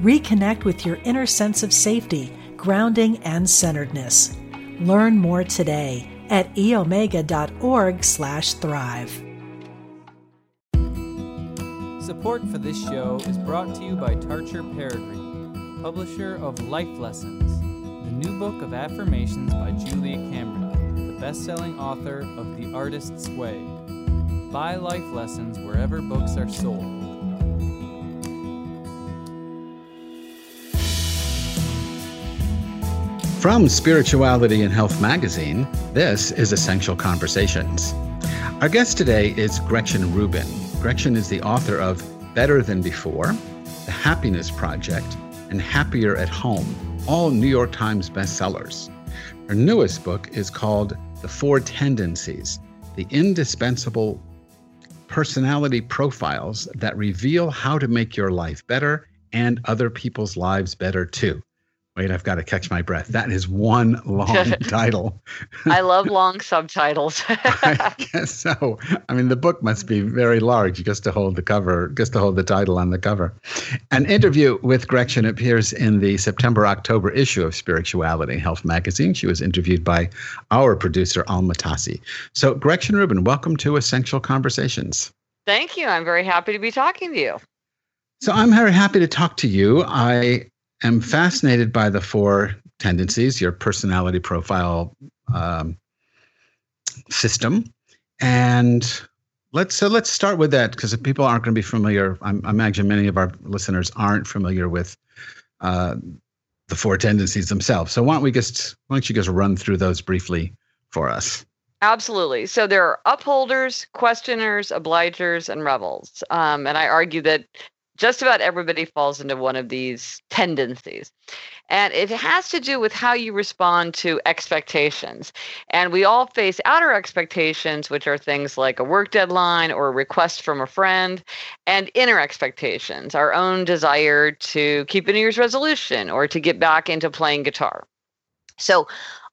Reconnect with your inner sense of safety, grounding, and centeredness. Learn more today at eomega.org slash thrive. Support for this show is brought to you by Tarcher Perigee, publisher of Life Lessons, the new book of affirmations by Julia Cameron, the best-selling author of The Artist's Way. Buy Life Lessons wherever books are sold. From Spirituality and Health magazine, this is Essential Conversations. Our guest today is Gretchen Rubin. Gretchen is the author of Better Than Before, The Happiness Project, and Happier at Home, all New York Times bestsellers. Her newest book is called The Four Tendencies, the indispensable personality profiles that reveal how to make your life better and other people's lives better too. Wait, I've got to catch my breath. That is one long title. I love long subtitles. I guess so. I mean, the book must be very large just to hold the cover, just to hold the title on the cover. An interview with Gretchen appears in the September October issue of Spirituality Health magazine. She was interviewed by our producer, Alma Tassi. So, Gretchen Rubin, welcome to Essential Conversations. Thank you. I'm very happy to be talking to you. So, I'm very happy to talk to you. I am fascinated by the four tendencies, your personality profile um, system, and let's so let's start with that because if people aren't going to be familiar, I'm, I imagine many of our listeners aren't familiar with uh, the four tendencies themselves. So why don't we just why don't you just run through those briefly for us? Absolutely. So there are upholders, questioners, obligers, and rebels. Um, and I argue that just about everybody falls into one of these tendencies. And it has to do with how you respond to expectations. And we all face outer expectations, which are things like a work deadline or a request from a friend, and inner expectations, our own desire to keep a New Year's resolution or to get back into playing guitar. So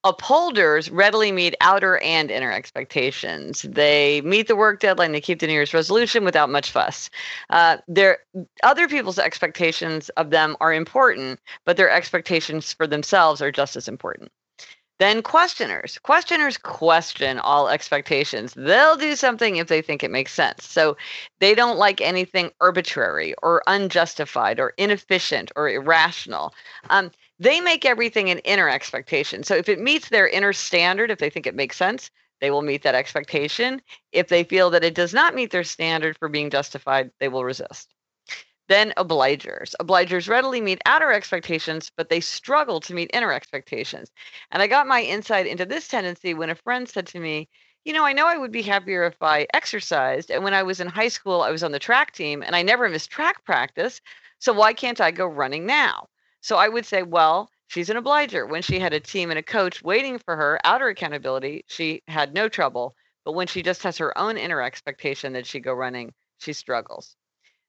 upholders readily meet outer and inner expectations. They meet the work deadline, they keep the New Year's resolution without much fuss. Uh, their other people's expectations of them are important, but their expectations for themselves are just as important. Then questioners. Questioners question all expectations. They'll do something if they think it makes sense. So they don't like anything arbitrary or unjustified or inefficient or irrational. Um, they make everything an inner expectation. So if it meets their inner standard, if they think it makes sense, they will meet that expectation. If they feel that it does not meet their standard for being justified, they will resist. Then obligers. Obligers readily meet outer expectations, but they struggle to meet inner expectations. And I got my insight into this tendency when a friend said to me, you know, I know I would be happier if I exercised. And when I was in high school, I was on the track team and I never missed track practice. So why can't I go running now? So I would say, well, she's an obliger. When she had a team and a coach waiting for her, outer accountability, she had no trouble. But when she just has her own inner expectation that she go running, she struggles.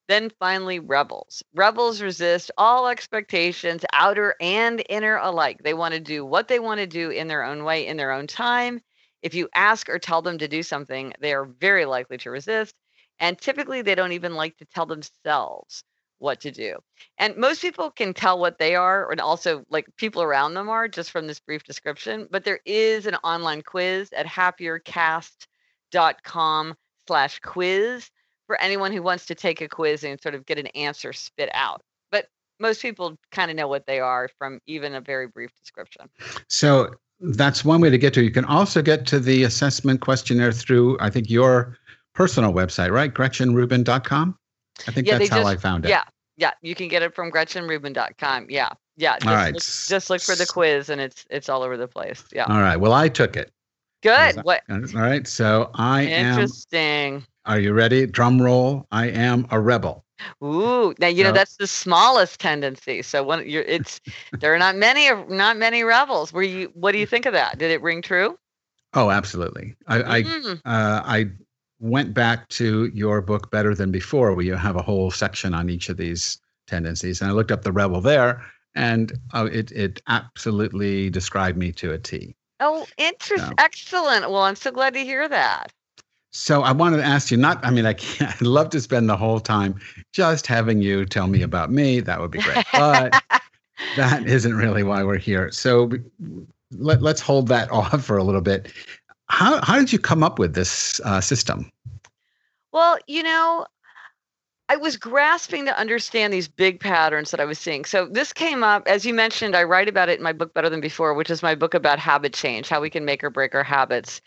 Then finally, rebels. Rebels resist all expectations, outer and inner alike. They want to do what they want to do in their own way, in their own time. If you ask or tell them to do something, they are very likely to resist. And typically, they don't even like to tell themselves what to do. And most people can tell what they are, and also like people around them are just from this brief description. But there is an online quiz at happiercast.com slash quiz for anyone who wants to take a quiz and sort of get an answer spit out. But most people kind of know what they are from even a very brief description. So that's one way to get to. You can also get to the assessment questionnaire through, I think, your personal website, right? GretchenRubin.com. I think yeah, that's how just, I found it. Yeah, yeah, you can get it from GretchenRubin.com. Yeah, yeah. Just all right. Look, just look for the quiz, and it's it's all over the place. Yeah. All right. Well, I took it. Good. What? All right. So I am. Interesting. Are you ready? Drum roll. I am a rebel. Ooh, now you know that's the smallest tendency. So when you're, it's there are not many, not many rebels. Were you? What do you think of that? Did it ring true? Oh, absolutely. I, I Mm, uh, I went back to your book Better Than Before, where you have a whole section on each of these tendencies, and I looked up the rebel there, and uh, it it absolutely described me to a T. oh, interesting. No. Excellent. Well, I'm so glad to hear that. So I wanted to ask you, not, I mean, I can't, I'd love to spend the whole time just having you tell me about me. That would be great. But that isn't really why we're here. So let, let's hold that off for a little bit. How, how did you come up with this uh, system? Well, you know, I was grasping to understand these big patterns that I was seeing. So this came up, as you mentioned, I write about it in my book Better Than Before, which is my book about habit change, how we can make or break our habits.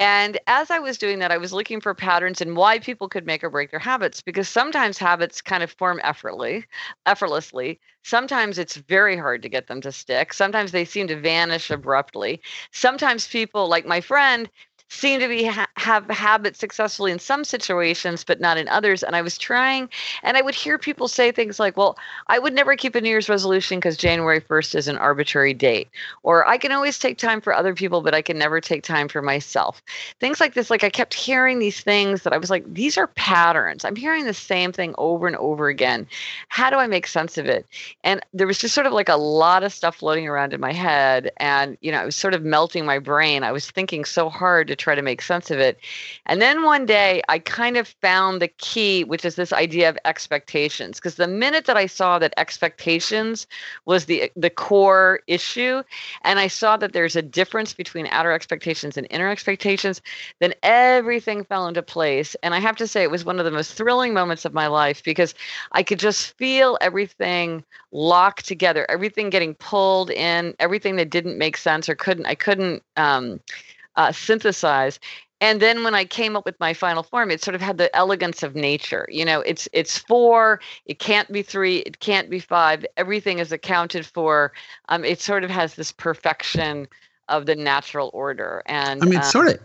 And as I was doing that, I was looking for patterns and why people could make or break their habits because sometimes habits kind of form effortlessly, effortlessly. Sometimes it's very hard to get them to stick. Sometimes they seem to vanish abruptly. Sometimes people, like my friend, seem to be ha- have habits successfully in some situations but not in others. And i was trying and i would hear people say things like well i would never keep a new year's resolution because january 1st is an arbitrary date. Or i can always take time for other people but i can never take time for myself. Things like this like i kept hearing these things that i was like these are patterns. I'm hearing the same thing over and over again. How do i make sense of it? And there was just sort of like a lot of stuff floating around in my head and you know it was sort of melting my brain. I was thinking so hard to try to make sense of it. And then one day i kind of found the key which is this idea of expectations because the minute that i saw that expectations was the the core issue and i saw that there's a difference between outer expectations and inner expectations then everything fell into place. And i have to say it was one of the most thrilling moments of my life because i could just feel everything locked together everything getting pulled in everything that didn't make sense or couldn't i couldn't um, uh, synthesize and then when i came up with my final form it sort of had the elegance of nature you know it's it's four it can't be three it can't be five everything is accounted for um, it sort of has this perfection of the natural order and I mean, uh, it's sort of.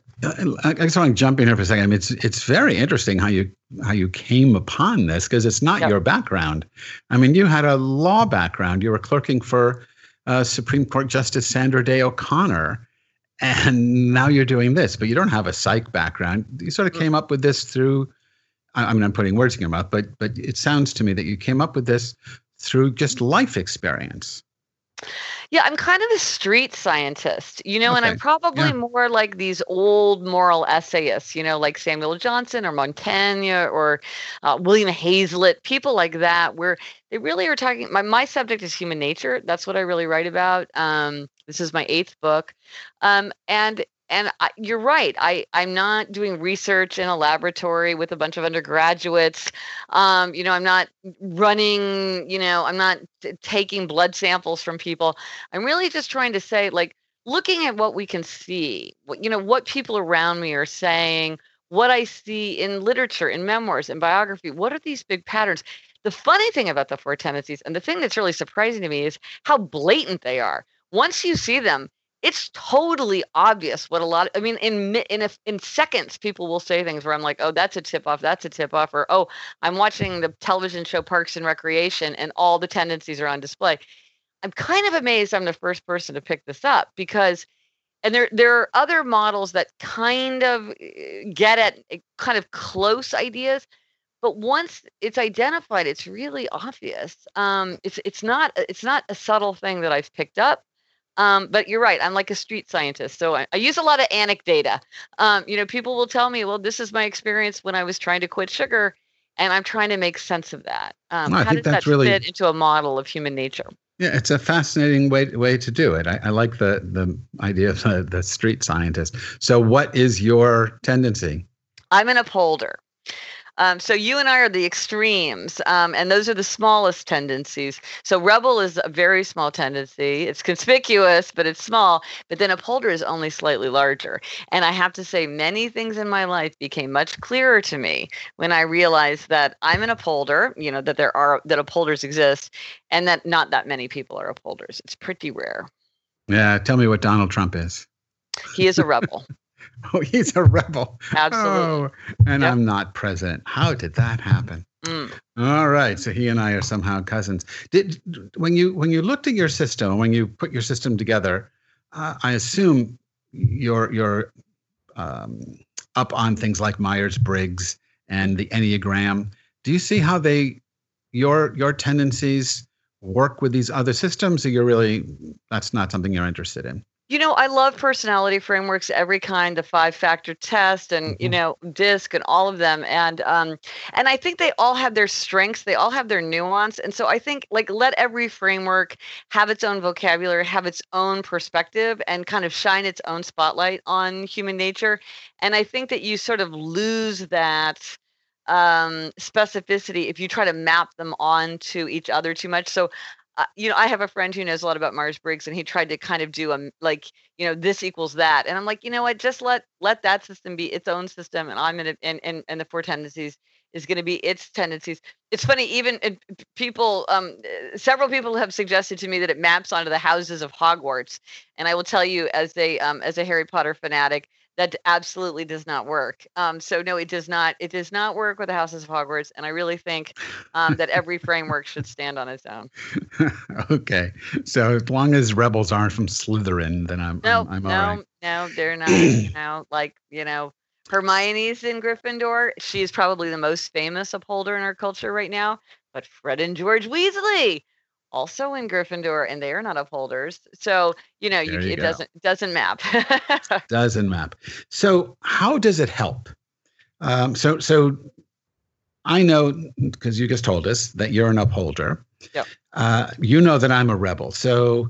I I just want to jump in here for a second. I mean, it's it's very interesting how you how you came upon this because it's not Yep. your background. I mean, you had a law background. You were clerking for uh, Supreme Court Justice Sandra Day O'Connor, and now you're doing this. But you don't have a psych background. You sort of Mm. came up with this through. I, I mean, I'm putting words in your mouth, but but it sounds to me that you came up with this through just life experience. Yeah, I'm kind of a street scientist, you know, and I'm probably yeah. more like these old moral essayists, you know, like Samuel Johnson or Montaigne or uh, William Hazlitt, people like that, where they really are talking. My, my subject is human nature. That's what I really write about. Um, this is my eighth book. Um, and and I, you're right. I, I'm not doing research in a laboratory with a bunch of undergraduates. Um, you know, I'm not running, you know, I'm not t- taking blood samples from people. I'm really just trying to say, like, looking at what we can see, what, you know, what people around me are saying, what I see in literature, in memoirs, in biography. What are these big patterns? The funny thing about the four tendencies, and the thing that's really surprising to me, is how blatant they are. Once you see them, it's totally obvious what a lot. I mean, in in a, in seconds, people will say things where I'm like, "Oh, that's a tip off. That's a tip off," or "Oh, I'm watching the television show Parks and Recreation, and all the tendencies are on display." I'm kind of amazed I'm the first person to pick this up because and there there are other models that kind of uh, get at uh, kind of close ideas but once it's identified it's really obvious um, it's it's not it's not a subtle thing that I've picked up um, but you're right I'm like a street scientist so I, I use a lot of anecdata um, you know people will tell me well this is my experience when I was trying to quit sugar and I'm trying to make sense of that um, No, I how think does that's that really- fit into a model of human nature Yeah, it's a fascinating way way to do it. I, I like the the idea of the, the street scientist. So, what is your tendency? I'm an upholder. Um, so you and I are the extremes, um, and those are the smallest tendencies. So rebel is a very small tendency. It's conspicuous, but it's small. But then upholder is only slightly larger. And I have to say, many things in my life became much clearer to me when I realized that I'm an upholder. You know that there are that upholders exist, and that not that many people are upholders. It's pretty rare. Yeah, tell me what Donald Trump is. He is a rebel. Oh, he's a rebel. Absolutely. Oh, and Yep. I'm not president. How did that happen? Mm. All right. So he and I are somehow cousins. Did when you when you looked at your system, when you put your system together, uh, I assume you're you're um, up on things like Myers Briggs and the Enneagram. Do you see how they your your tendencies work with these other systems, or you're really that's not something you're interested in? You know, I love personality frameworks, every kind, the five factor test and, mm-hmm. you know, DISC and all of them. And um, and I think they all have their strengths, they all have their nuance. And so I think like let every framework have its own vocabulary, have its own perspective, and kind of shine its own spotlight on human nature. And I think that you sort of lose that um, specificity if you try to map them onto each other too much. So you know, I have a friend who knows a lot about Myers Briggs, and he tried to kind of do a like, you know, this equals that, and I'm like, you know what, just let let that system be its own system, and I'm gonna and and and the four tendencies is going to be its tendencies. It's funny, even people, um, eh, several people have suggested to me that it maps onto the houses of Hogwarts, and I will tell you, as a um, as a Harry Potter fanatic, that absolutely does not work. Um, so no, it does not. It does not work with the Houses of Hogwarts, and I really think um, that every framework should stand on its own. okay, so as long as rebels aren't from Slytherin, then I'm no, I'm, I'm no, right. no, they're not. you know, like you know, Hermione's in Gryffindor. She's probably the most famous upholder in our culture right now. But Fred and George Weasley, also in Gryffindor, and they are not upholders. So you know, you, you it go. doesn't doesn't map. doesn't map. So how does it help? Um, so so I know because you just told us that you're an upholder. Yep. Uh, you know that I'm a rebel. So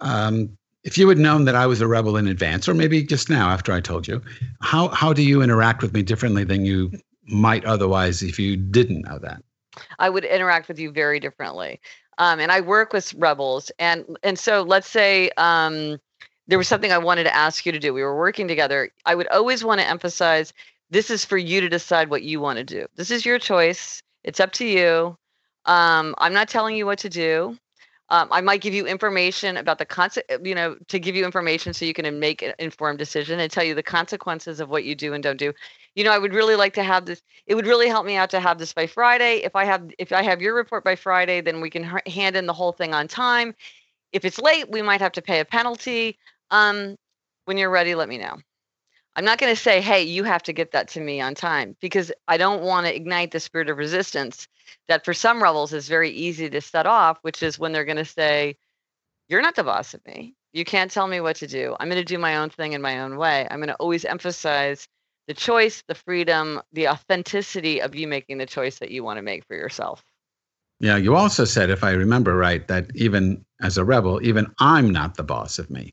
um, if you had known that I was a rebel in advance, or maybe just now after I told you, how how do you interact with me differently than you might otherwise if you didn't know that? I would interact with you very differently um, and I work with rebels, and and so let's say um, there was something I wanted to ask you to do. We were working together. I would always want to emphasize this is for you to decide what you want to do. This is your choice. It's up to you. Um, I'm not telling you what to do. Um, I might give you information about the concept, you know, to give you information so you can make an informed decision and tell you the consequences of what you do and don't do you know, I would really like to have this. It would really help me out to have this by Friday. If I have, if I have your report by Friday, then we can hand in the whole thing on time. If it's late, we might have to pay a penalty. Um, when you're ready, let me know. I'm not going to say, hey, you have to get that to me on time because I don't want to ignite the spirit of resistance that for some rebels is very easy to set off, which is when they're going to say, you're not the boss of me. You can't tell me what to do. I'm going to do my own thing in my own way. I'm going to always emphasize the choice, the freedom, the authenticity of you making the choice that you want to make for yourself. Yeah, you also said, if I remember right, that even as a rebel, even I'm not the boss of me.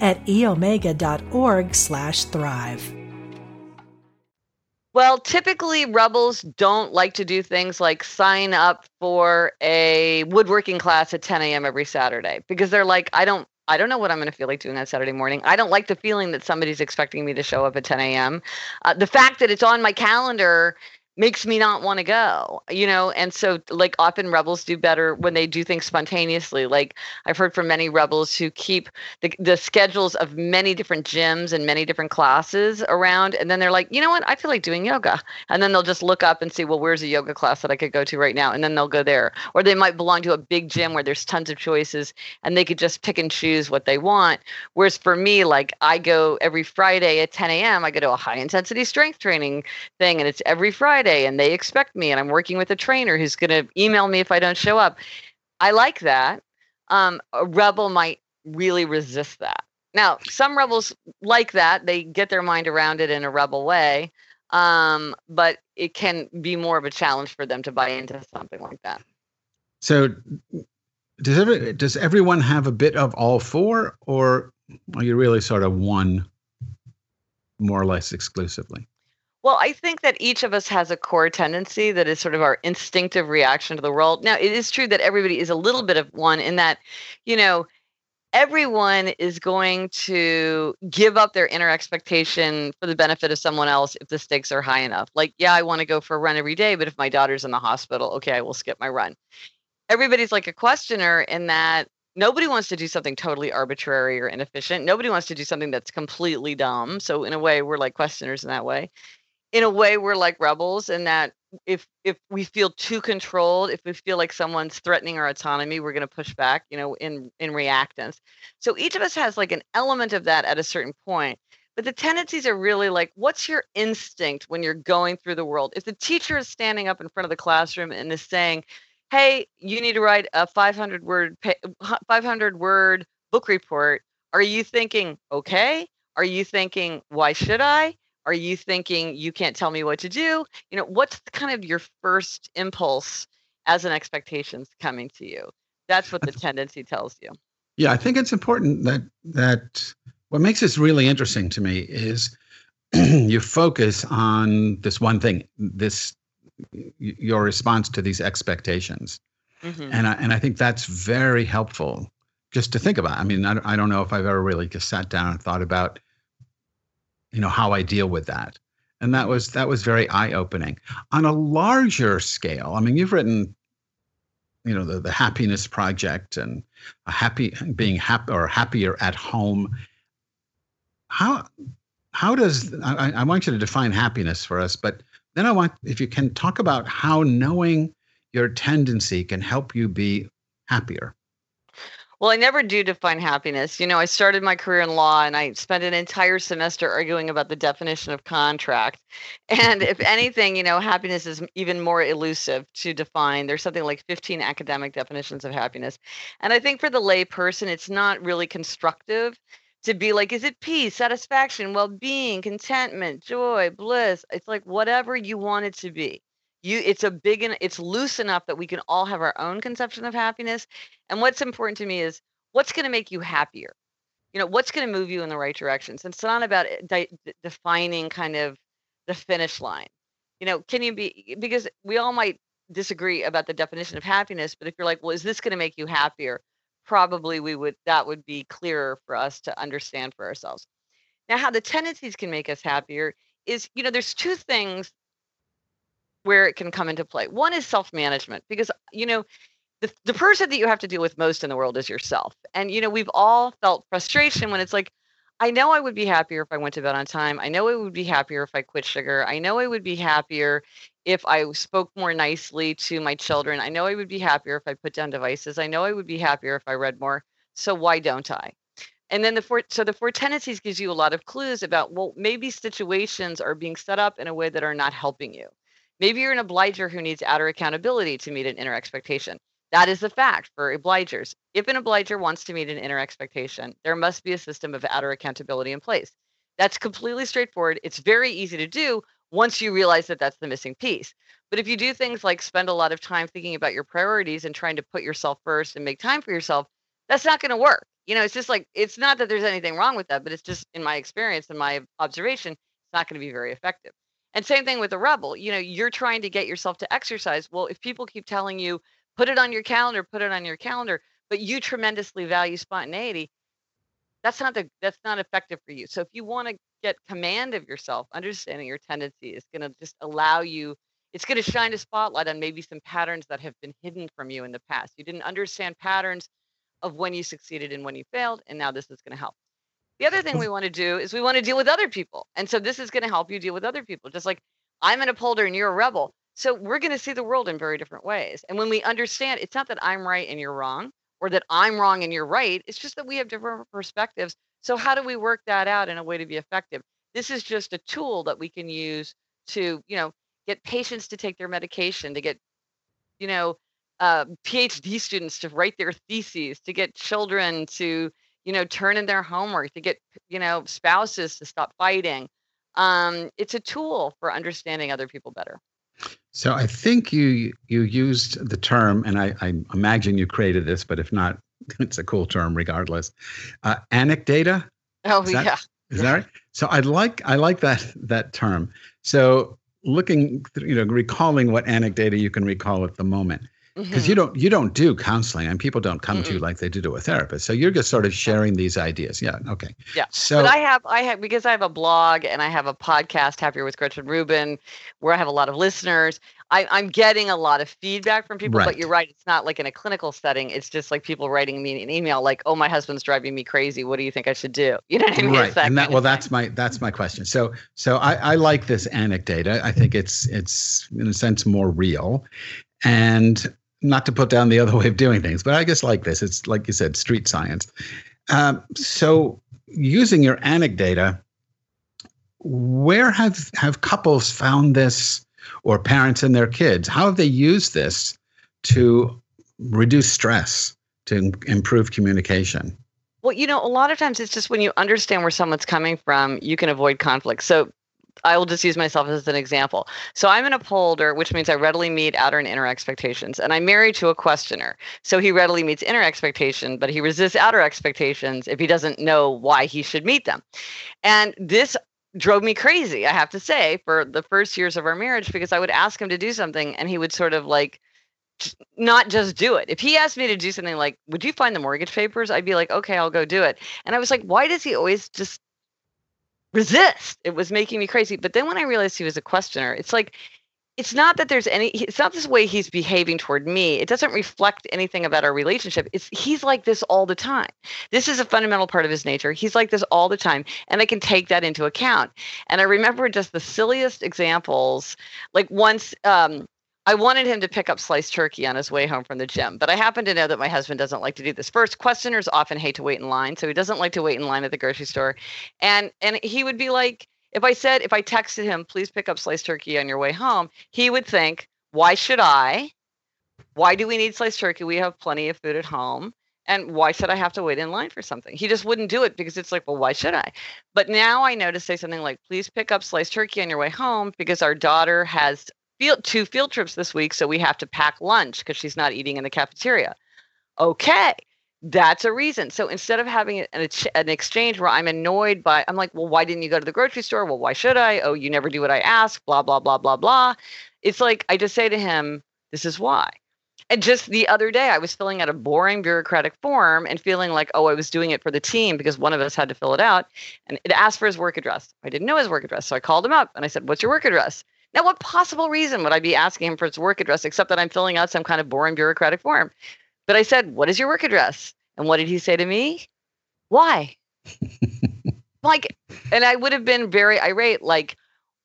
at eomega.org slash thrive. Well, typically rebels don't like to do things like sign up for a woodworking class at 10 a.m. every Saturday because they're like, I don't I don't know what I'm going to feel like doing that Saturday morning. I don't like the feeling that somebody's expecting me to show up at 10 a.m. Uh, the fact that it's on my calendar makes me not want to go you know? And so like often rebels do better when they do things spontaneously. Like i've heard from many rebels who keep the, the schedules of many different gyms and many different classes around and then they're like you know what? I feel like doing yoga. And then they'll just look up and see well where's a yoga class that i could go to right now? And then they'll go there. Or they might belong to a big gym where there's tons of choices and they could just pick and choose what they want. Whereas for me like i go every friday at 10 a.m i go to a high intensity strength training thing and it's every friday Friday and they expect me and I'm working with a trainer who's going to email me if I don't show up. I like that. Um, a rebel might really resist that. Now, some rebels like that. They get their mind around it in a rebel way. Um, but it can be more of a challenge for them to buy into something like that. So does every does everyone have a bit of all four or are you really sort of one more or less exclusively? Well, I think that each of us has a core tendency that is sort of our instinctive reaction to the world. Now, it is true that everybody is a little bit of one in that, you know, everyone is going to give up their inner expectation for the benefit of someone else if the stakes are high enough. Like, yeah, I want to go for a run every day, but if my daughter's in the hospital, okay, I will skip my run. Everybody's like a questioner in that nobody wants to do something totally arbitrary or inefficient. Nobody wants to do something that's completely dumb. So, in a way, we're like questioners in that way. In a way, we're like rebels in that if if we feel too controlled if we feel like someone's threatening our autonomy we're going to push back you know in in reactance. So each of us has like an element of that at a certain point but the tendencies are really like what's your instinct when you're going through the world? If the teacher is standing up in front of the classroom and is saying hey you need to write a 500 word 500 word book report are you thinking okay? Are you thinking why should i are you thinking you can't tell me what to do? You know, what's kind of your first impulse as an expectation's coming to you? That's what the tendency tells you. Yeah, I think it's important that that what makes this really interesting to me is you focus on this one thing, this your response to these expectations. Mm-hmm. And I and I think that's very helpful just to think about. I mean, I, I don't know if I've ever really just sat down and thought about you know how I deal with that. And that was that was very eye opening. On a larger scale, I mean, you've written, you know, the, the happiness project and a happy being happy or happier at home. How how does I, I want you to define happiness for us, but then I want if you can talk about how knowing your tendency can help you be happier. Well, I never do define happiness. You know, I started my career in law and I spent an entire semester arguing about the definition of contract. And if anything, you know, happiness is even more elusive to define. There's something like 15 academic definitions of happiness. And I think for the lay person, it's not really constructive to be like, is it peace, satisfaction, well being, contentment, joy, bliss? It's like whatever you want it to be you it's a big and it's loose enough that we can all have our own conception of happiness and what's important to me is what's going to make you happier? You know what's going to move you in the right direction? So it's not about eh, de- defining kind of the finish line. You know can you be because we all might disagree about the definition of happiness but if you're like well is this going to make you happier? probably we would that would be clearer for us to understand for ourselves. Now how the tendencies can make us happier is you know there's two things where it can come into play. One is self management, because, you know, the, the person that you have to deal with most in the world is yourself. And, you know, we've all felt frustration when it's like, I know I would be happier if I went to bed on time. I know I would be happier if I quit sugar. I know I would be happier if I spoke more nicely to my children. I know I would be happier if I put down devices. I know I would be happier if I read more. So why don't I? And then the four so the four tendencies gives you a lot of clues about well maybe situations are being set up in a way that are not helping you. Maybe you're an obliger who needs outer accountability to meet an inner expectation. That is the fact for obligers. If an obliger wants to meet an inner expectation, there must be a system of outer accountability in place. That's completely straightforward. It's very easy to do once you realize that that's the missing piece. But if you do things like spend a lot of time thinking about your priorities and trying to put yourself first and make time for yourself, that's not going to work. You know, it's just like, it's not that there's anything wrong with that, but it's just in my experience and my observation, it's not going to be very effective. And same thing with the rebel. You know, you're trying to get yourself to exercise. Well, if people keep telling you, put it on your calendar, put it on your calendar, but you tremendously value spontaneity, that's not the that's not effective for you. So if you want to get command of yourself, understanding your tendency is going to just allow you it's going to shine a spotlight on maybe some patterns that have been hidden from you in the past. You didn't understand patterns of when you succeeded and when you failed, and now this is going to help. The other thing we want to do is we want to deal with other people. And so this is going to help you deal with other people. Just like I'm an upholder and you're a rebel. So we're going to see the world in very different ways. And when we understand, it's not that I'm right and you're wrong or that I'm wrong and you're right. It's just that we have different perspectives. So how do we work that out in a way to be effective? This is just a tool that we can use to, you know, get patients to take their medication, to get, you know, uh, PhD students to write their theses, to get children to you know, turn in their homework, to get, you know, spouses to stop fighting. Um, it's a tool for understanding other people better. So I think you you used the term, and I, I imagine you created this, but if not, it's a cool term regardless. Uh, anecdata. Oh is that, yeah. Is that right? So I like I like that that term. So looking, you know, recalling what anecdata you can recall at the moment because mm-hmm. you don't you don't do counseling and people don't come mm to you like they do to a therapist. So you're just sort of sharing these ideas. Yeah okay. Yeah so but i have i have because i have a blog and i have a podcast happier with gretchen rubin where i have a lot of listeners I, i'm getting a lot of feedback from people right. but you're right. it's not like in a clinical setting it's just like people writing me an email like oh my husband's driving me crazy what do you think i should do? You know what i mean? Right that and that well that's my that's my question. So so i i like this anecdote. I think it's it's in a sense more real. And not to put down the other way of doing things, but I guess like this, it's like you said, street science. Um, so using your anecdata, where have have couples found this, or parents and their kids? How have they used this to reduce stress, to improve communication? Well, you know, a lot of times it's just when you understand where someone's coming from, you can avoid conflict. So I will just use myself as an example. So I'm an upholder, which means I readily meet outer and inner expectations. And I'm married to a questioner. So he readily meets inner expectation, but he resists outer expectations if he doesn't know why he should meet them. And this drove me crazy, I have to say, for the first years of our marriage, because I would ask him to do something and he would sort of like not just do it. If he asked me to do something like, would you find the mortgage papers? I'd be like, okay, I'll go do it. And I was like, why does he always just resist. It was making me crazy. But then when I realized he was a questioner, it's like, it's not that there's any it's not this way he's behaving toward me. It doesn't reflect anything about our relationship. It's he's like this all the time. This is a fundamental part of his nature. He's like this all the time and i can take that into account. And i remember just the silliest examples like once um, I wanted him to pick up sliced turkey on his way home from the gym, but I happen to know that my husband doesn't like to do this. First, questioners often hate to wait in line, so he doesn't like to wait in line at the grocery store. And and he would be like, if I said, if I texted him, please pick up sliced turkey on your way home, he would think, why should I? Why do we need sliced turkey? We have plenty of food at home. And why should I have to wait in line for something? He just wouldn't do it because it's like, well, why should I? But now I know to say something like, please pick up sliced turkey on your way home because our daughter has field two field trips this week, so we have to pack lunch because she's not eating in the cafeteria. Okay, that's a reason. So instead of having an, an exchange where I'm annoyed by, I'm like, well, why didn't you go to the grocery store? Well, why should I? Oh, you never do what I ask. Blah blah blah blah blah. It's like I just say to him, this is why. And just the other day, I was filling out a boring bureaucratic form and feeling like, oh, I was doing it for the team because one of us had to fill it out. And it asked for his work address. I didn't know his work address. So I called him up and I said, What's your work address? Now, what possible reason would I be asking him for his work address except that I'm filling out some kind of boring bureaucratic form? But I said, What is your work address? And what did he say to me? Why? like, and I would have been very irate, like,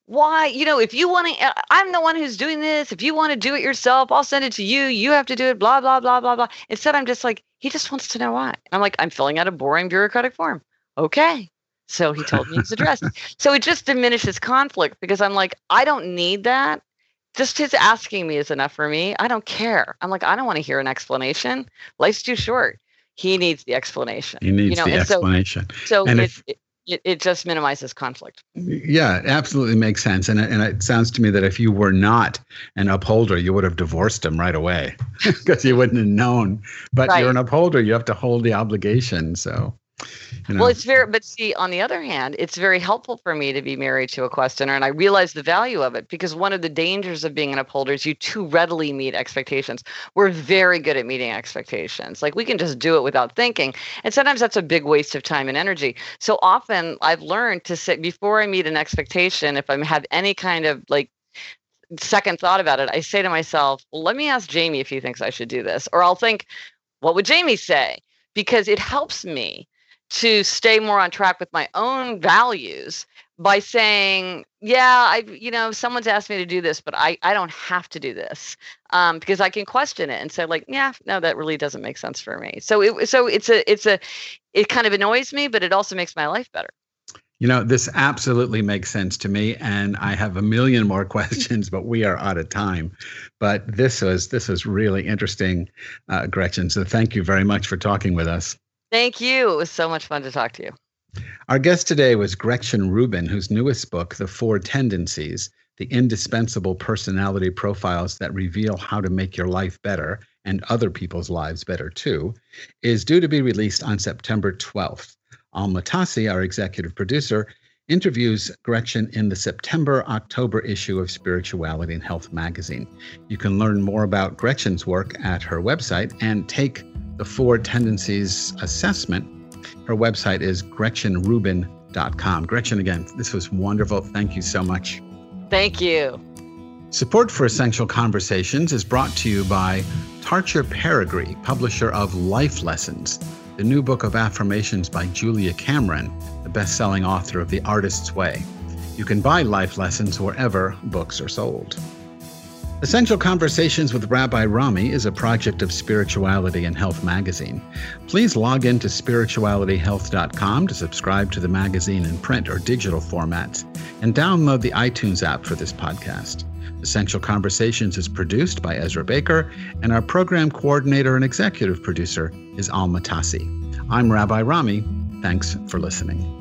why? You know, if you want to, uh, I'm the one who's doing this. If you want to do it yourself, I'll send it to you. You have to do it, blah, blah, blah, blah, blah. Instead, I'm just like, he just wants to know why. I'm like, I'm filling out a boring bureaucratic form. Okay. So he told me his address. so it just diminishes conflict because I'm like, I don't need that. Just his asking me is enough for me. I don't care. I'm like, I don't want to hear an explanation. Life's too short. He needs the explanation. He needs you know? the and explanation. So, so and if, it, it, it just minimizes conflict. Yeah, it absolutely makes sense. And, and it sounds to me that if you were not an upholder, you would have divorced him right away because you wouldn't have known. But right. you're an upholder, you have to hold the obligation. So you know? Well, it's very, but see, on the other hand, it's very helpful for me to be married to a questioner, and I realize the value of it because one of the dangers of being an upholder is you too readily meet expectations. We're very good at meeting expectations. Like we can just do it without thinking, and sometimes that's a big waste of time and energy. So often, I've learned to sit before I meet an expectation. If I have any kind of like second thought about it, I say to myself, well, let me ask Jamie if he thinks I should do this. Or I'll think, what would Jamie say? Because it helps me to stay more on track with my own values by saying yeah i you know someone's asked me to do this but i i don't have to do this um, because i can question it and say like yeah no that really doesn't make sense for me. So it so it's a it's a it kind of annoys me but it also makes my life better. You know this absolutely makes sense to me and i have a million more questions but we are out of time. But this was this was really interesting uh, gretchen so thank you very much for talking with us Thank you. It was so much fun to talk to you. Our guest today was Gretchen Rubin, whose newest book, The Four Tendencies The Indispensable Personality Profiles That Reveal How to Make Your Life Better and Other People's Lives Better Too, is due to be released on September 12th. Alma Tassi, our executive producer, interviews Gretchen in the September October issue of Spirituality and Health magazine. You can learn more about Gretchen's work at her website and take the Four Tendencies assessment. Her website is gretchenrubin.com. Gretchen, again, this was wonderful. Thank you so much. Thank you. Support for Essential Conversations is brought to you by Tarcher Perigee, publisher of Life Lessons, the new book of affirmations by Julia Cameron, best selling author of The Artist's Way. You can buy Life Lessons wherever books are sold. Essential Conversations with Rabbi Rami is a project of Spirituality and Health magazine. Please log in to spiritualityhealth.com to subscribe to the magazine in print or digital formats and download the iTunes app for this podcast. Essential Conversations is produced by Ezra Baker, and our program coordinator and executive producer is Alma Tassi. I'm Rabbi Rami. Thanks for listening.